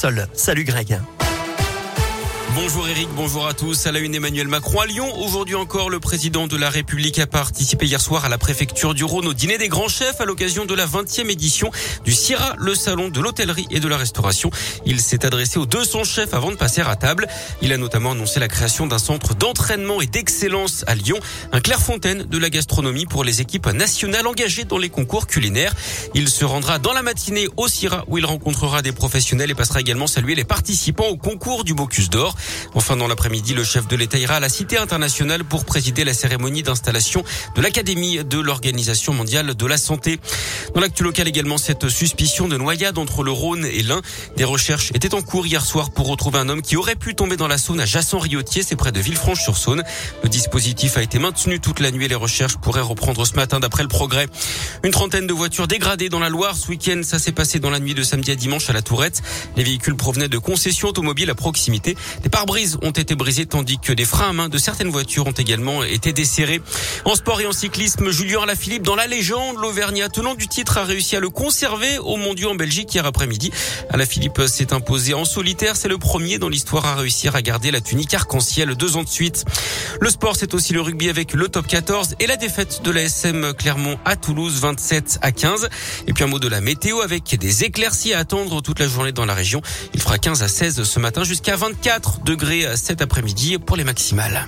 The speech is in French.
Salut Greg. Bonjour Eric, bonjour à tous. À la une Emmanuel Macron à Lyon. Aujourd'hui encore, le président de la République a participé hier soir à la préfecture du Rhône au dîner des grands chefs à l'occasion de la 20e édition du CIRA, le salon de l'hôtellerie et de la restauration. Il s'est adressé aux 200 chefs avant de passer à table. Il a notamment annoncé la création d'un centre d'entraînement et d'excellence à Lyon, un Clairefontaine de la gastronomie pour les équipes nationales engagées dans les concours culinaires. Il se rendra dans la matinée au CIRA où il rencontrera des professionnels et passera également saluer les participants au concours du Bocuse d'Or. Enfin, dans l'après-midi, le chef de l'État ira à la Cité internationale pour présider la cérémonie d'installation de l'Académie de l'Organisation mondiale de la santé. Dans l'actu local également, cette suspicion de noyade entre le Rhône et l'Ain. Des recherches étaient en cours hier soir pour retrouver un homme qui aurait pu tomber dans la Saône à Jasson-Riotier, c'est près de Villefranche-sur-Saône. Le dispositif a été maintenu toute la nuit et les recherches pourraient reprendre ce matin d'après le progrès. Une trentaine de voitures dégradées dans la Loire ce week-end. Ça s'est passé dans la nuit de samedi à dimanche à la Tourette. Les véhicules provenaient de concessions automobiles à proximité. Pare-brises ont été brisés tandis que des freins à main de certaines voitures ont également été desserrés. En sport et en cyclisme, Julien Alaphilippe dans la légende, l'Auvergnat tenant du titre a réussi à le conserver au mondiaux en Belgique hier après-midi. Alaphilippe s'est imposé en solitaire, c'est le premier dans l'histoire à réussir à garder la tunique arc-en-ciel deux ans de suite. Le sport, c'est aussi le rugby avec le top 14 et la défaite de la SM Clermont à Toulouse 27 à 15. Et puis un mot de la météo avec des éclaircies à attendre toute la journée dans la région. Il fera 15 à 16 ce matin jusqu'à 24 degrés cet après-midi pour les maximales.